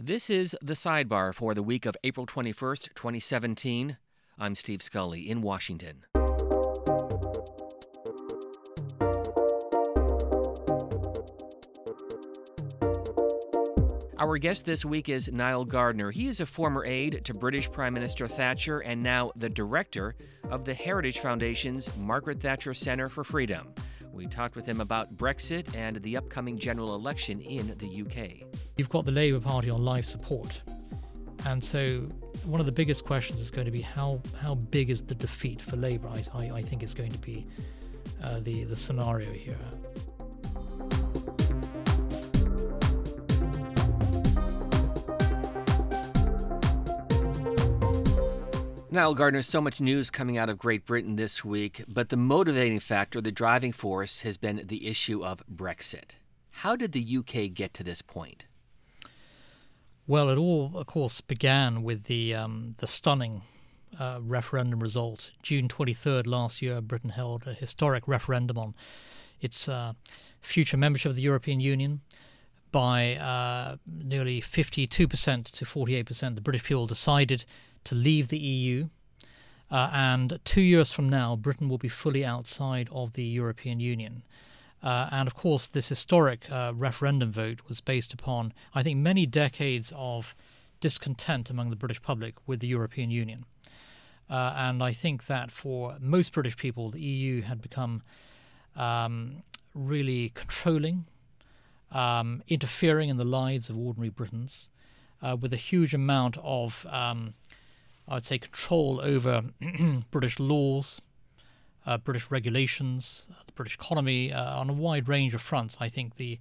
This is the sidebar for the week of April 21st, 2017. I'm Steve Scully in Washington. Our guest this week is Nile Gardiner. He is a former aide to British Prime Minister Thatcher and now the director of the Heritage Foundation's Margaret Thatcher Centre for Freedom. We talked with him about Brexit and the upcoming general election in the UK. You've got the Labour Party on life support. And so one of the biggest questions is going to be how, how big is the defeat for Labour? I, I think is going to be uh, the, the scenario here. Nile Gardiner, so much news coming out of Great Britain this week, but the motivating factor, the driving force, has been the issue of Brexit. How did the UK get to this point? Well, it all, of course, began with the um, the stunning uh, referendum result. June 23rd last year, Britain held a historic referendum on its uh, future membership of the European Union. By uh, nearly 52% to 48%, the British people decided to leave the EU. Uh, and two years from now, Britain will be fully outside of the European Union. Uh, and of course, this historic uh, referendum vote was based upon, I think, many decades of discontent among the British public with the European Union. Uh, and I think that for most British people, the EU had become um, really controlling, um, interfering in the lives of ordinary Britons, uh, with a huge amount of um, I would say, control over British laws, uh, British regulations, uh, the British economy uh, on a wide range of fronts. I think the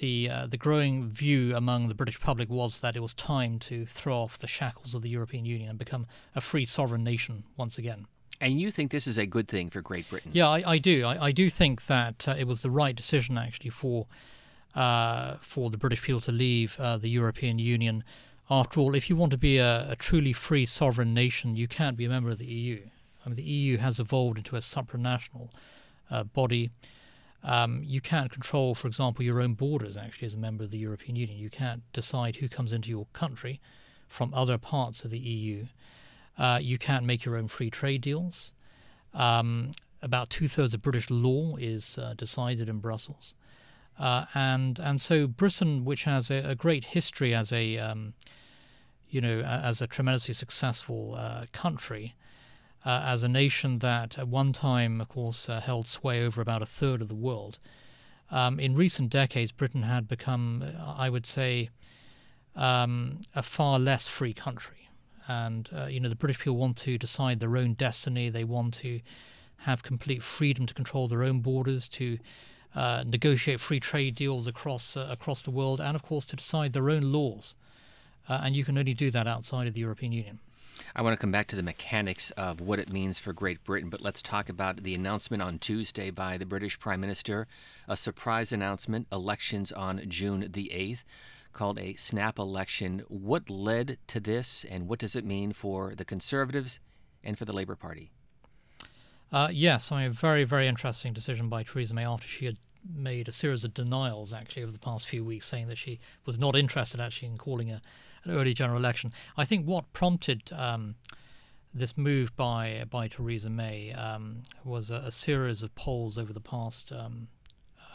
the uh, the growing view among the British public was that it was time to throw off the shackles of the European Union and become a free sovereign nation once again. And you think this is a good thing for Great Britain? Yeah, I, I do. I, I, do think that uh, it was the right decision actually for uh, for the British people to leave the European Union after all, if you want to be a, a, truly free sovereign nation, you can't be a member of the EU. I mean, the EU has evolved into a supranational uh, body. Um, you can't control, for example, your own borders actually as a member of the European Union. You can't decide who comes into your country from other parts of the EU. Uh, you can't make your own free trade deals. Um, about two thirds of British law is uh, decided in Brussels. Uh, and and so Britain, which has a, a great history as a um, you know as a tremendously successful uh, country, uh, as a nation that at one time, of course, uh, held sway over about a third of the world. Um, in recent decades, Britain had become, uh, I would say, um, a far less free country. And uh, you know the British people want to decide their own destiny. They want to have complete freedom to control their own borders, to uh, negotiate free trade deals across uh, across the world, and of course to decide their own laws. Uh, and you can only do that outside of the European Union. I want to come back to the mechanics of what it means for Great Britain, but let's talk about the announcement on Tuesday by the British Prime Minister, a surprise announcement, elections on June the 8th, called a snap election. What led to this, and what does it mean for the Conservatives and for the Labour Party? Uh, yes, I mean, a very, very interesting decision by Theresa May after she had made a series of denials actually over the past few weeks, saying that she was not interested actually in calling a, an early general election. I think what prompted um, this move by by Theresa May um, was a, a, series of polls over the past um,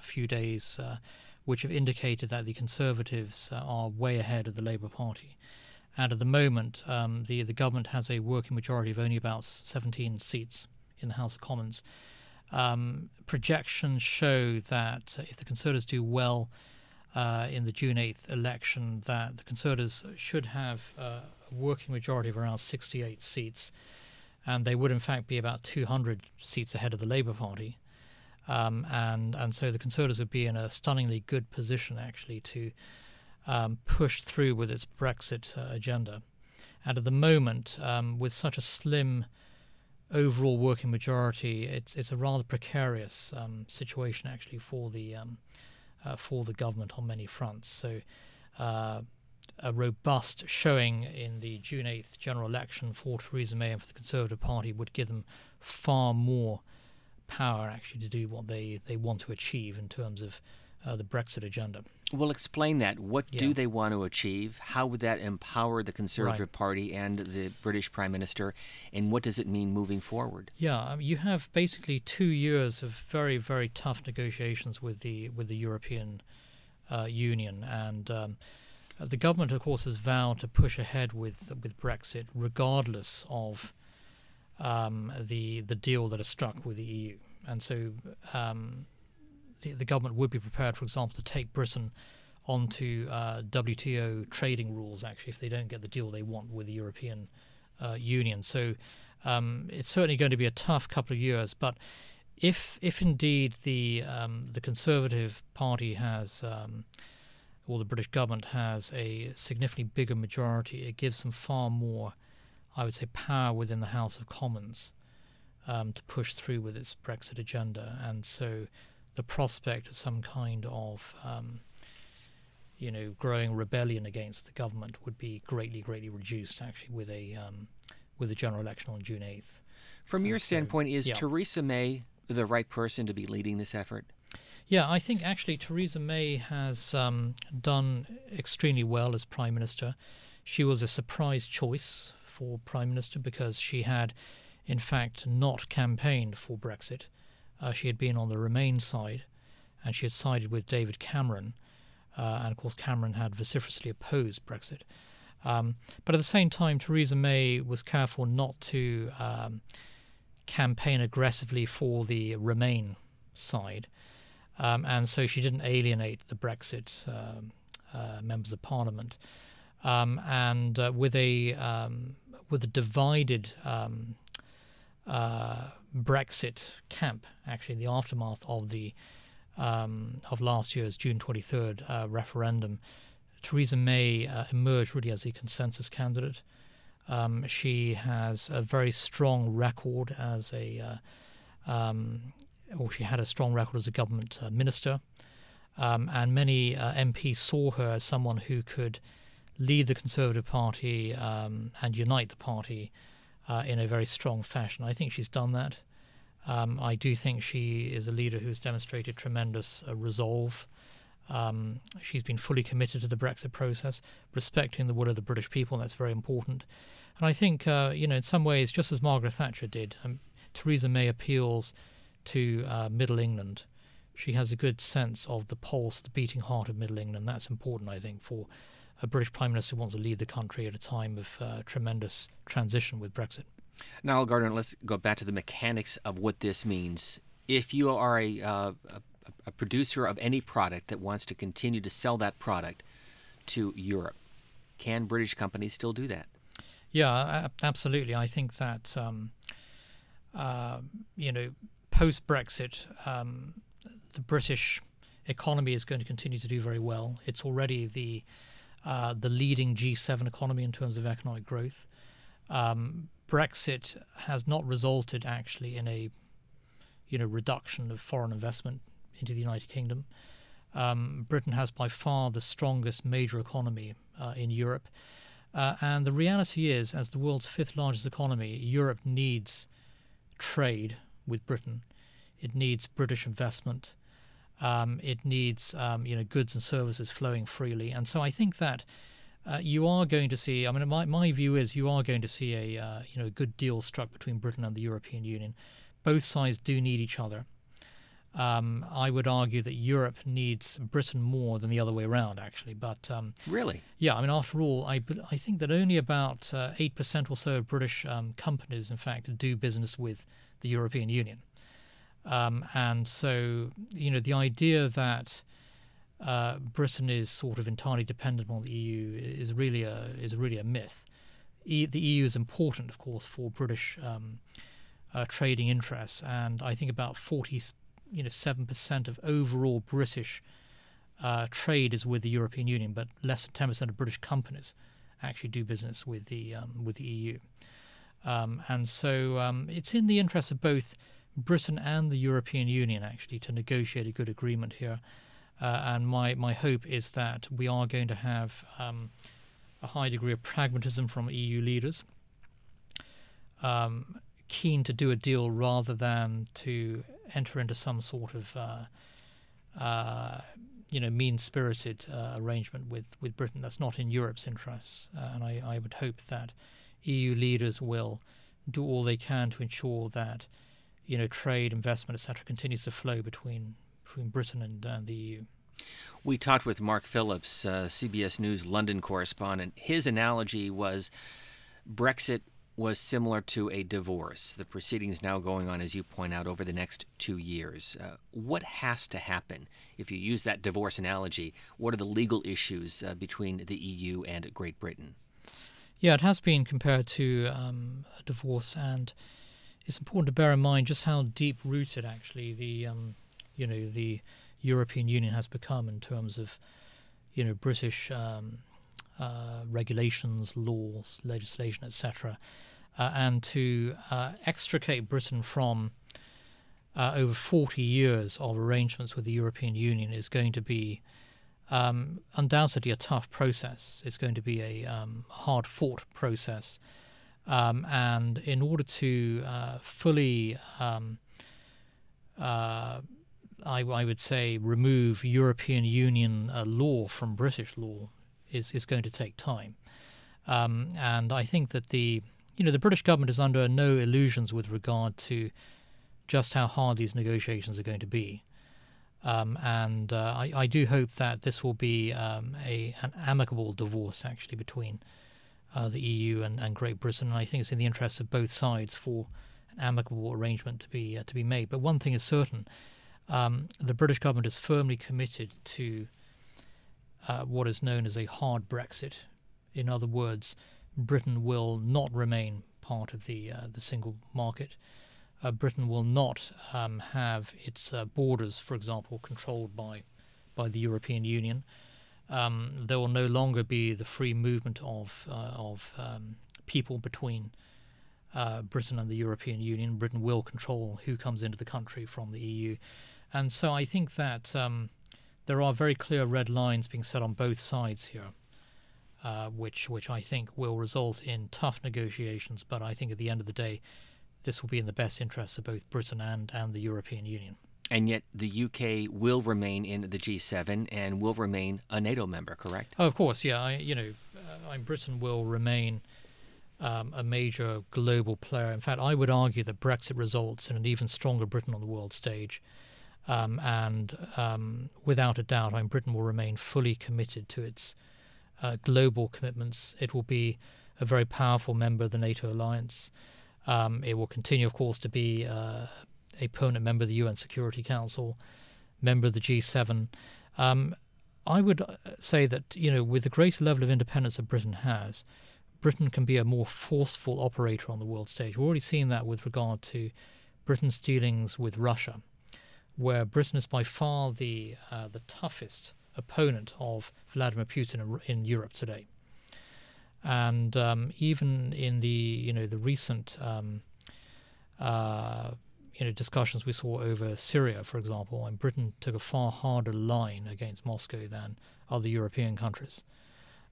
few days, uh, which have indicated that the Conservatives uh, are way ahead of the Labour Party. And at the moment, um, the the government has a working majority of only about 17 seats in the House of Commons um, projections show that if the Conservatives do well uh, in the June 8th election, that the Conservatives should have uh, a working majority of around 68 seats, and they would in fact be about 200 seats ahead of the Labour Party. Um, and and so the Conservatives would be in a stunningly good position actually to um, push through with its Brexit uh, agenda. And at the moment, um, with such a slim overall working majority, it's it's a rather precarious um, situation actually for the um, uh, for the government on many fronts. So. Uh, a robust showing in the June 8th general election for Theresa May and for the Conservative Party would give them far more power actually to do what they, they want to achieve in terms of uh, the Brexit agenda. Well, explain that. What Yeah. do they want to achieve? How would that empower the Conservative Right. Party and the British Prime Minister? And what does it mean moving forward? Yeah, um, you have basically two years of very, very tough negotiations with the with the European uh, Union, and um, uh, the government, of course, has vowed to push ahead with with Brexit, regardless of um, the the deal that is struck with the EU. And so, um, the, the government would be prepared, for example, to take Britain onto uh, WTO trading rules, actually, if they don't get the deal they want with the European uh, Union. So um, it's certainly going to be a tough couple of years. But if if indeed the um, the Conservative Party has um, or the British government has a significantly bigger majority, it gives them far more, I would say, power within the House of Commons um, to push through with its Brexit agenda. And so the prospect of some kind of um, you know, growing rebellion against the government would be greatly, greatly reduced. Actually, with a um, with a general election on June eighth. From your so, standpoint, is yeah. Theresa May the right person to be leading this effort? Yeah, I think actually Theresa May has um, done extremely well as Prime Minister. She was a surprise choice for Prime Minister because she had, in fact, not campaigned for Brexit. Uh, she had been on the Remain side, and she had sided with David Cameron. Uh, and of course, Cameron had vociferously opposed Brexit. Um, but at the same time, Theresa May was careful not to um, campaign aggressively for the Remain side. Um, and so she didn't alienate the Brexit um, uh, members of Parliament. Um, and uh, with a um, with a divided uh, Brexit camp, actually, in the aftermath of the um, of last year's June 23rd uh, referendum, Theresa May uh, emerged really as a consensus candidate. Um, she has a very strong record as a, uh, um, or she had a strong record as a government uh, minister, um, and many uh, MPs saw her as someone who could lead the Conservative Party um, and unite the party uh, in a very strong fashion. I think she's done that. Um, I do think she is a leader who's demonstrated tremendous uh, resolve. Um, she's been fully committed to the Brexit process, respecting the will of the British people. That's very important. And I think, uh, you know, in some ways, just as Margaret Thatcher did, um, Theresa May appeals to uh, Middle England. She has a good sense of the pulse, the beating heart of Middle England. That's important, I think, for a British Prime Minister who wants to lead the country at a time of uh, tremendous transition with Brexit. Now, Gardiner, let's go back to the mechanics of what this means. If you are a, uh, a, a producer of any product that wants to continue to sell that product to Europe, can British companies still do that? Yeah, absolutely. I think that um, uh, you know, post Brexit, um, the British economy is going to continue to do very well. It's already the uh, the leading G7 economy in terms of economic growth. Um, Brexit has not resulted actually in a you know reduction of foreign investment into the United Kingdom. Um, Britain has by far the strongest major economy uh, in Europe. Uh, and the reality is, as the world's fifth largest economy, Europe needs trade with Britain. It needs British investment. Um, it needs um, you know goods and services flowing freely. And so I think that uh, you are going to see. I mean, my, my view is you are going to see a uh, you know good deal struck between Britain and the European Union. Both sides do need each other. Um, I would argue that Europe needs Britain more than the other way around, actually. But um, Really? yeah, I mean, after all, I, I think that only about uh, 8% or so of British um, companies, in fact, do business with the European Union. Um, and so, you know, the idea that uh, Britain is sort of entirely dependent on the EU is really a is really a myth. E- the EU is important, of course, for British um, uh, trading interests, and I think about 40, you know, seven percent of overall British uh, trade is with the European Union, but less than ten percent of British companies actually do business with the um, with the EU. Um, and so um, it's in the interest of both Britain and the European Union actually to negotiate a good agreement here. Uh, and my, my hope is that we are going to have um, a high degree of pragmatism from EU leaders, um, keen to do a deal rather than to enter into some sort of uh, uh, you know, mean-spirited uh, arrangement with, with Britain. That's not in Europe's interests, uh, and I, I would hope that EU leaders will do all they can to ensure that, you know, trade, investment, etc., continues to flow between between Britain and, and the EU. We talked with Mark Phillips, uh, CBS News London correspondent. His analogy was Brexit was similar to a divorce. The proceedings now going on, as you point out, over the next two years. Uh, what has to happen if you use that divorce analogy? What are the legal issues uh, between the EU and Great Britain? Yeah, it has been compared to um, a divorce, and it's important to bear in mind just how deep rooted actually the um, you know the European Union has become in terms of you know British um, uh, regulations, laws, legislation, etc., uh, and to uh, extricate Britain from uh, over 40 years of arrangements with the European Union is going to be um, undoubtedly a tough process. It's going to be a um, hard fought process. Um, and in order to uh, fully, um, uh, I, I, would say, remove European Union uh, law from British law, is is going to take time. Um, and I think that the you know the British government is under no illusions with regard to just how hard these negotiations are going to be. Um, and uh, I, I, do hope that this will be um, a an amicable divorce actually between uh, the EU and, and Great Britain. And I think it's in the interests of both sides for an amicable arrangement to be uh, to be made. But one thing is certain: um, the British government is firmly committed to uh, what is known as a hard Brexit. In other words, Britain will not remain part of the uh, the single market. Uh, Britain will not um, have its uh, borders, for example, controlled by by the European Union. Um, there will no longer be the free movement of uh, of um, people between uh, Britain and the European Union. Britain will control who comes into the country from the EU, and so I think that um, there are very clear red lines being set on both sides here, uh, which which I think will result in tough negotiations. But I think at the end of the day, this will be in the best interests of both Britain and and the European Union. And yet, the UK will remain in the G7 and will remain a NATO member, correct? Oh, of course, yeah. I, you know, uh, Britain will remain um, a major global player. In fact, I would argue that Brexit results in an even stronger Britain on the world stage. Um, and um, without a doubt, I mean, Britain will remain fully committed to its uh, global commitments. It will be a very powerful member of the NATO alliance. Um, it will continue, of course, to be uh, a permanent member of the UN Security Council, member of the G7. Um, I would uh, say that you know, with the greater level of independence that Britain has, Britain can be a more forceful operator on the world stage. We're already seeing that with regard to Britain's dealings with Russia where Britain is by far the uh, the toughest opponent of Vladimir Putin in, in Europe today. And um, even in the you know the recent um, uh, you know discussions we saw over Syria, for example, and Britain took a far harder line against Moscow than other European countries.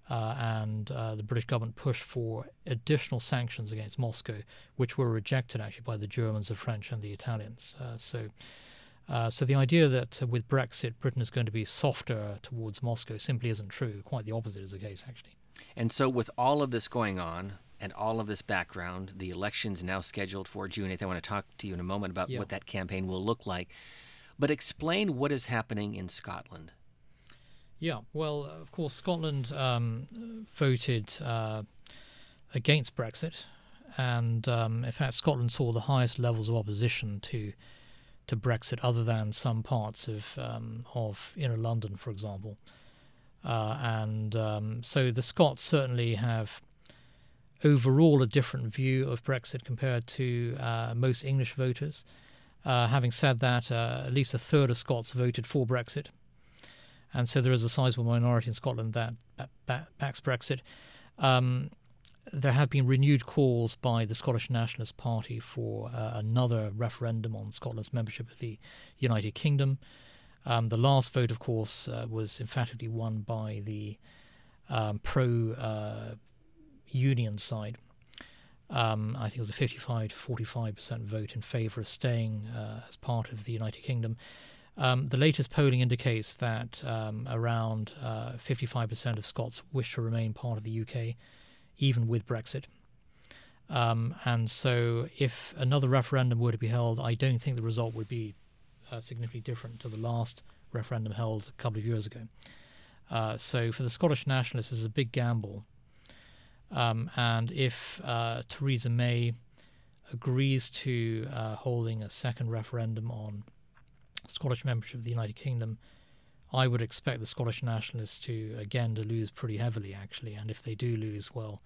Uh, and uh, the British government pushed for additional sanctions against Moscow, which were rejected actually by the Germans, the French, and the Italians. Uh, so uh, so the idea that uh, with Brexit Britain is going to be softer towards Moscow simply isn't true. Quite the opposite is the case, actually. And so, with all of this going on and all of this background, the election's now scheduled for June 8th. I want to talk to you in a moment about yeah. what that campaign will look like. But explain what is happening in Scotland. Yeah, well, of course, Scotland um, voted uh, against Brexit. And um, in fact, Scotland saw the highest levels of opposition to to Brexit, other than some parts of um, of inner London, for example. Uh, and um, so the Scots certainly have overall a different view of Brexit compared to uh, most English voters. Uh, having said that, uh, at least a third of Scots voted for Brexit, and so there is a sizable minority in Scotland that, backs Brexit. Um, there have been renewed calls by the Scottish Nationalist Party for uh, another referendum on Scotland's membership of the United Kingdom. Um, the last vote, of course, uh, was emphatically won by the um, pro uh, union side. Um, I think it was a 55 to 45 percent vote in favour of staying uh, as part of the United Kingdom. Um, the latest polling indicates that um, around uh, 55% of Scots wish to remain part of the UK, even with Brexit. Um, and so, if another referendum were to be held, I don't think the result would be uh, significantly different to the last referendum held a couple of years ago. Uh, so, for the Scottish nationalists, it's a big gamble. Um, and if uh, Theresa May agrees to uh, holding a second referendum on Scottish membership of the United Kingdom, I would expect the Scottish nationalists to again to lose pretty heavily, actually. And if they do lose, well,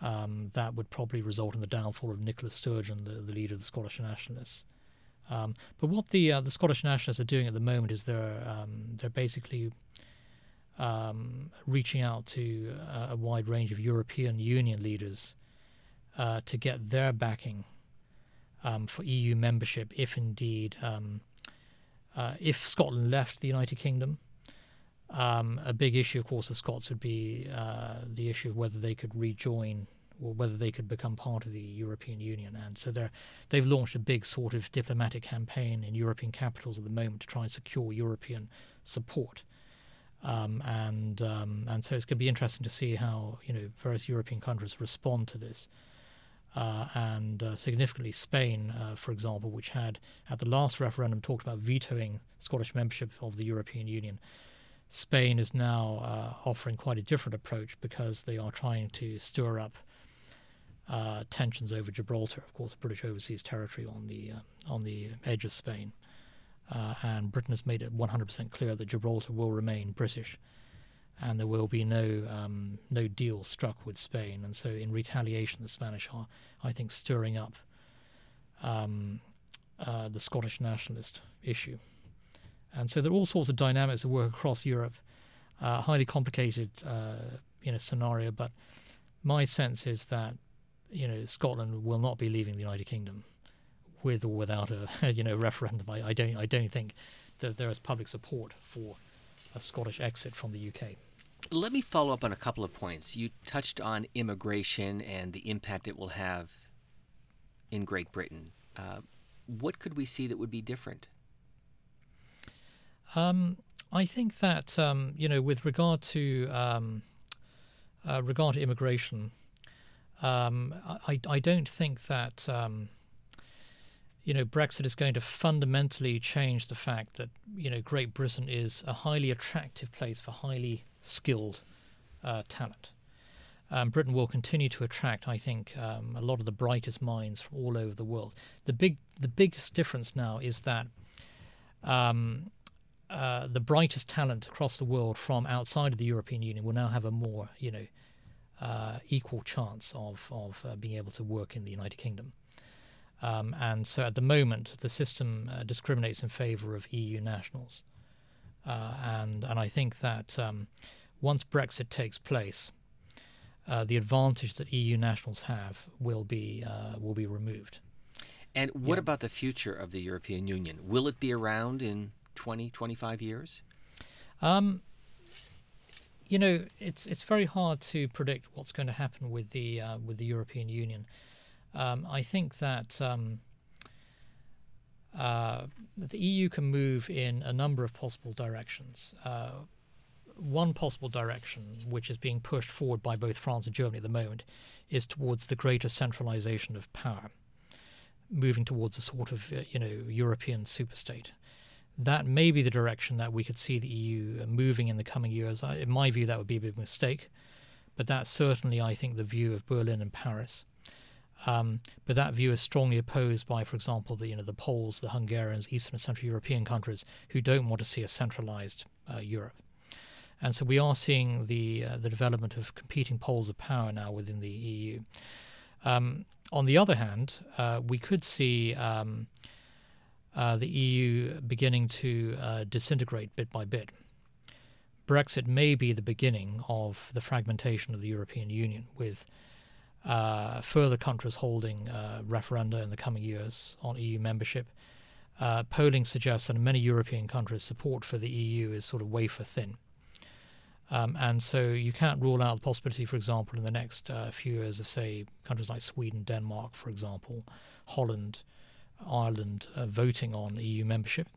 um, that would probably result in the downfall of Nicola Sturgeon, the, the leader of the Scottish nationalists. Um, but what the uh, the Scottish nationalists are doing at the moment is they're um, they're basically um, reaching out to a, a, wide range of European Union leaders uh, to get their backing um, for EU membership, if indeed um, uh, if Scotland left the United Kingdom. Um, a big issue, of course, of Scots would be uh, the issue of whether they could rejoin or whether they could become part of the European Union. And so they're, they've launched a big sort of diplomatic campaign in European capitals at the moment to try and secure European support. Um, and um, and so it's going to be interesting to see how you know various European countries respond to this. Uh, and uh, significantly, Spain, uh, for example, which had at the last referendum talked about vetoing Scottish membership of the European Union, Spain is now uh, offering quite a different approach because they are trying to stir up uh, tensions over Gibraltar, of course, a British overseas territory on the uh, on the edge of Spain, uh, and Britain has made it 100% clear that Gibraltar will remain British, and there will be no um, no deal struck with Spain. And so, in retaliation, the Spanish are, I think, stirring up um, uh, the Scottish nationalist issue. And so, there are all sorts of dynamics that work across Europe. Uh, highly complicated, uh, you know, scenario, but my sense is that you know, Scotland will not be leaving the United Kingdom with or without a you know referendum. I, I don't I don't think that there is public support for a Scottish exit from the UK. Let me follow up on a couple of points. You touched on immigration and the impact it will have in Great Britain. Uh, what could we see that would be different? Um, I think that um, you know, with regard to um, uh, regard to immigration, um, I, I don't think that um, you know Brexit is going to fundamentally change the fact that you know Great Britain is a highly attractive place for highly skilled uh, talent. Um, Britain will continue to attract, I think, um, a lot of the brightest minds from all over the world. The big, the biggest difference now is that um, uh, the brightest talent across the world from outside of the European Union will now have a more, you know, uh, equal chance of, of uh, being able to work in the United Kingdom. Um, and so at the moment, the system uh, discriminates in favour of EU nationals. Uh, and, and I think that um, once Brexit takes place, uh, the advantage that EU nationals have will be, uh, will be removed. And what yeah. about the future of the European Union? Will it be around in 20, 25 years? Um, you know, it's it's very hard to predict what's going to happen with the uh, with the European Union. Um, I think that um, uh, the EU can move in a number of possible directions. Uh, one possible direction, which is being pushed forward by both France and Germany at the moment, is towards the greater centralization of power, moving towards a sort of uh, you know European superstate that may be the direction that we could see the EU moving in the coming years. In my view, that would be a big mistake, but that's certainly, I think, the view of Berlin and Paris. Um, but that view is strongly opposed by, for example, the you know the Poles, the Hungarians, Eastern and Central European countries who don't want to see a centralized uh, Europe. And so we are seeing the uh, the development of competing poles of power now within the EU. Um, on the other hand, uh, we could see um, uh, the EU beginning to uh, disintegrate bit by bit. Brexit may be the beginning of the fragmentation of the European Union, with uh, further countries holding uh, referenda in the coming years on EU membership. Uh, polling suggests that in many European countries, support for the EU is sort of wafer thin. Um, and so you can't rule out the possibility, for example, in the next uh, few years of, say, countries like Sweden, Denmark, for example, Holland, Ireland uh, voting on EU membership.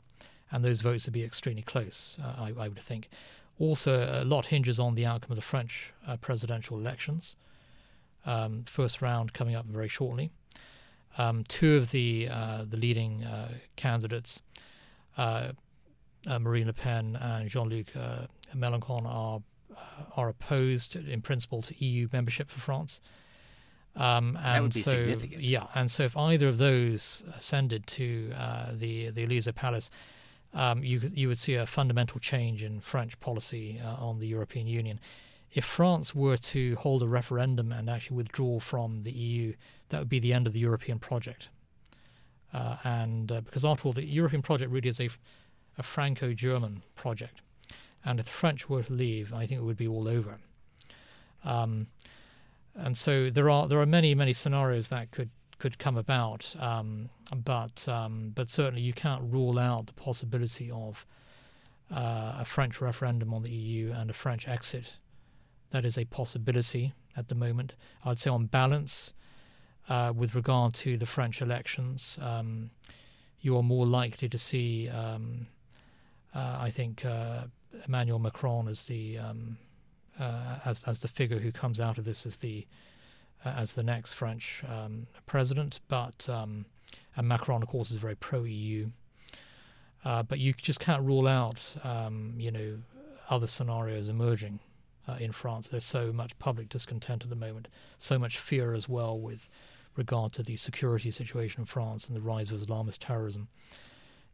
and those votes would be extremely close, uh, I, I, would think. Also, a lot hinges on the outcome of the French presidential elections. Um, first round coming up very shortly. Um, two of the uh, the leading uh, candidates, uh, Marine Le Pen and Jean-Luc Mélenchon, are are opposed in principle to EU membership for France. Um, and that would be so, significant. Yeah, and so if either of those ascended to uh, the the Elysee Palace, um, you you would see a fundamental change in French policy uh, on the European Union. If France were to hold a referendum and actually withdraw from the EU, that would be the end of the European project. Uh, and uh, because after all, the European project really is a, a Franco-German project, and if the French were to leave, I think it would be all over. Um, and so there are there are many many scenarios that could could come about, um, but um, but certainly you can't rule out the possibility of uh, a French referendum on the EU and a French exit. That is a possibility at the moment. I'd say on balance, uh, with regard to the French elections, um, you are more likely to see, um, uh, I think, uh, Emmanuel Macron as the um, uh, as as the figure who comes out of this as the uh, as the next French um, president. But um, and Macron, of course, is very pro EU. Uh, but you just can't rule out, um, you know, other scenarios emerging uh, in France. There's so much public discontent at the moment, so much fear as well with regard to the security situation in France and the rise of Islamist terrorism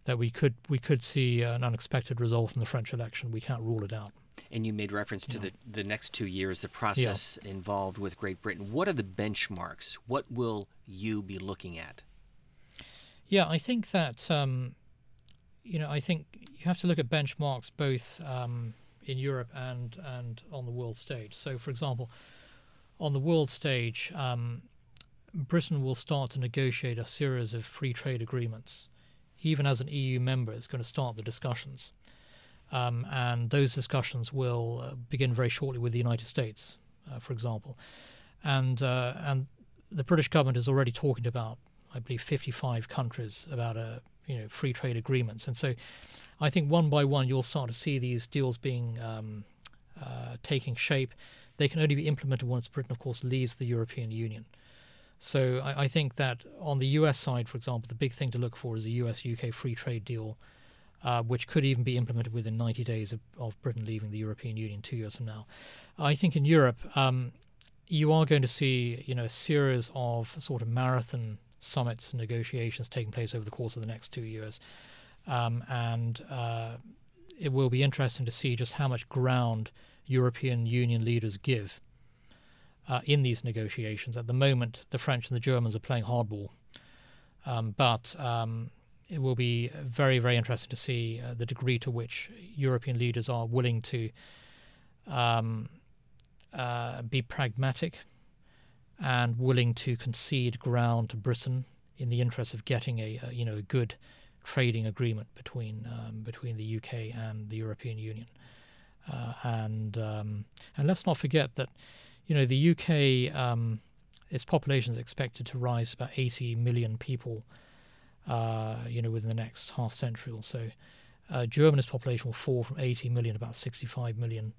that we could we could see an unexpected result in the French election. We can't rule it out. And you made reference to yeah. the, the next two years, the process yeah. involved with Great Britain. What are the benchmarks? What will you be looking at? Yeah, I think that, um, you know, I think you have to look at benchmarks both um, in Europe and, and on the world stage. So, for example, on the world stage, um, Britain will start to negotiate a series of free trade agreements. Even as an EU member, it's going to start the discussions. Um, and those discussions will uh, begin very shortly with the United States, uh, for example. And uh, and the British government is already talking about, I believe, 55 countries about a you know free trade agreements. And so, I think one by one you'll start to see these deals being um, uh, taking shape. They can only be implemented once Britain, of course, leaves the European Union. So I, I think that on the U.S. side, for example, the big thing to look for is a U.S.-UK free trade deal uh, which could even be implemented within 90 days of, of, Britain leaving the European Union two years from now. I think in Europe, um, you are going to see, you know, a series of sort of marathon summits and negotiations taking place over the course of the next two years, um, and uh, it will be interesting to see just how much ground European Union leaders give uh, in these negotiations. At the moment, the French and the Germans are playing hardball, um, but um, it will be very, very interesting to see uh, the degree to which European leaders are willing to um, uh, be pragmatic and willing to concede ground to Britain in the interest of getting a, a you know a good trading agreement between um, between the UK and the European Union. Uh, and um, and let's not forget that you know the UK um, its population is expected to rise about 80 million people uh, you know, within the next half century or so. Uh, Germany's population will fall from 80 million to about 65 million.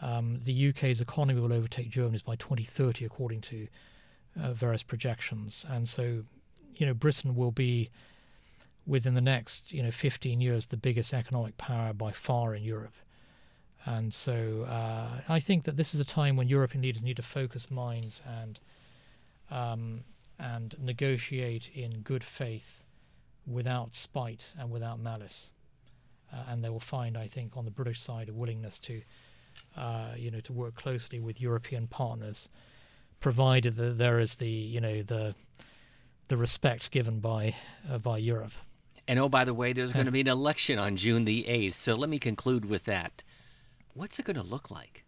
Um, the UK's economy will overtake Germany's by 2030, according to uh, various projections. And so, you know, Britain will be within the next, you know, 15 years the biggest economic power by far in Europe. And so, uh, I think that this is a time when European leaders need to focus minds and um, and negotiate in good faith without spite and without malice. Uh, and they will find, I think, on the British side, a willingness to, uh, you know, to work closely with European partners, provided that there is the, you know, the, the respect given by uh, by Europe. And oh, by the way, there's going to be an election on June the eighth. So let me conclude with that. What's it going to look like?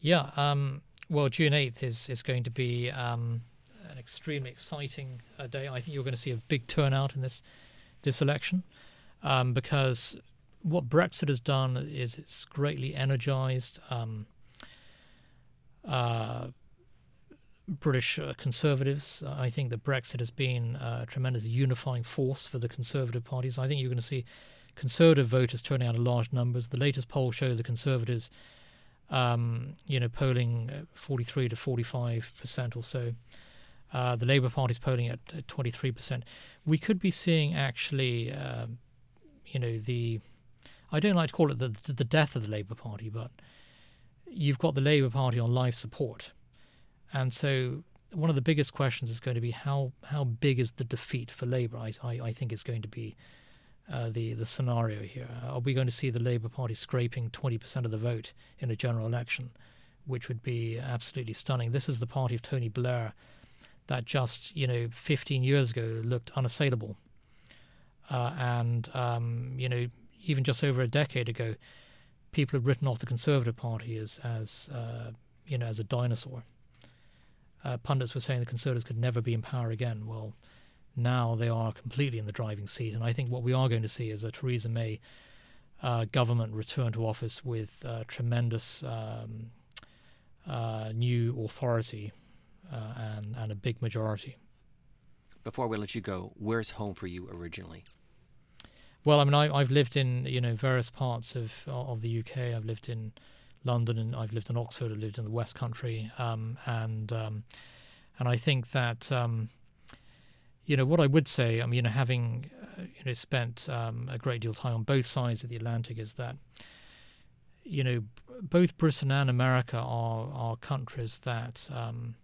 Yeah. Um, well, June eighth is is going to be um, an extremely exciting uh, day. I think you're going to see a big turnout in this this election um, because what Brexit has done is it's greatly energized um, uh, British uh, conservatives. I think that Brexit has been a tremendous unifying force for the conservative parties. I think you're going to see Conservative voters turning out in large numbers. The latest poll show the Conservatives, um, you know, polling 43 to 45 percent or so. Uh, the Labour Party is polling at, 23 percent. We could be seeing actually, uh, you know, the I don't like to call it the the death of the Labour Party, but you've got the Labour Party on life support, and so one of the biggest questions is going to be how how big is the defeat for Labour? I I, think is going to be uh, the the scenario here. Are we going to see the Labour Party scraping 20% of the vote in a general election, which would be absolutely stunning? This is the party of Tony Blair that just you know 15 years ago looked unassailable, uh, and um, you know even just over a decade ago, people had written off the Conservative Party as as uh, you know as a dinosaur. Uh, pundits were saying the Conservatives could never be in power again. Well now they are completely in the driving seat. And I think what we are going to see is a Theresa May uh, government return to office with uh, tremendous um, uh, new authority uh, and, and a big majority. Before we let you go, where's home for you originally? Well, I mean, I, have lived in you know various parts of of the UK. I've lived in London and I've lived in Oxford. I've lived in the West Country, um, and um, and I think that um, you know what I would say, I mean, you know, having uh, you know spent um, a great deal of time on both sides of the Atlantic, is that you know both Britain and America are are countries that um,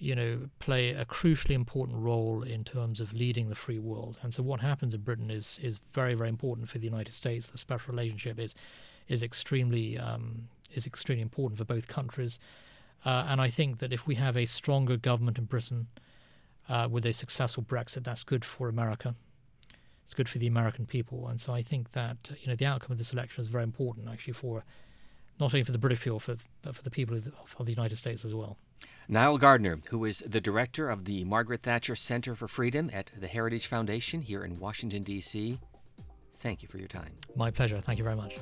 you know play a crucially important role in terms of leading the free world. And so what happens in Britain is is very very important for the United States. The special relationship is is extremely um, is extremely important for both countries. Uh, and I think that if we have a stronger government in Britain uh, with a successful Brexit, that's good for America. It's good for the American people, and so I think that you know the outcome of this election is very important, actually, for not only for the British people, for but for the people of the, of the United States as well. Nile Gardiner, who is the director of the Margaret Thatcher Center for Freedom at the Heritage Foundation here in Washington, D.C., thank you for your time. My pleasure. Thank you very much.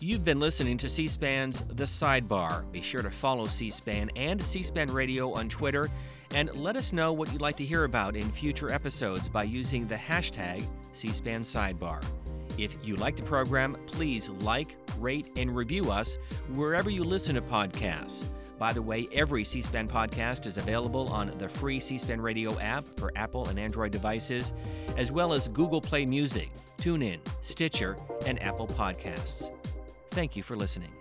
You've been listening to C SPAN's The Sidebar. Be sure to follow C SPAN and C SPAN Radio on Twitter and let us know what you'd like to hear about in future episodes by using the hashtag C SPAN Sidebar. If you like the program, please like, rate, and review us wherever you listen to podcasts. By the way, every C SPAN podcast is available on the free C SPAN radio app for Apple and Android devices, as well as Google Play Music, TuneIn, Stitcher, and Apple Podcasts. Thank you for listening.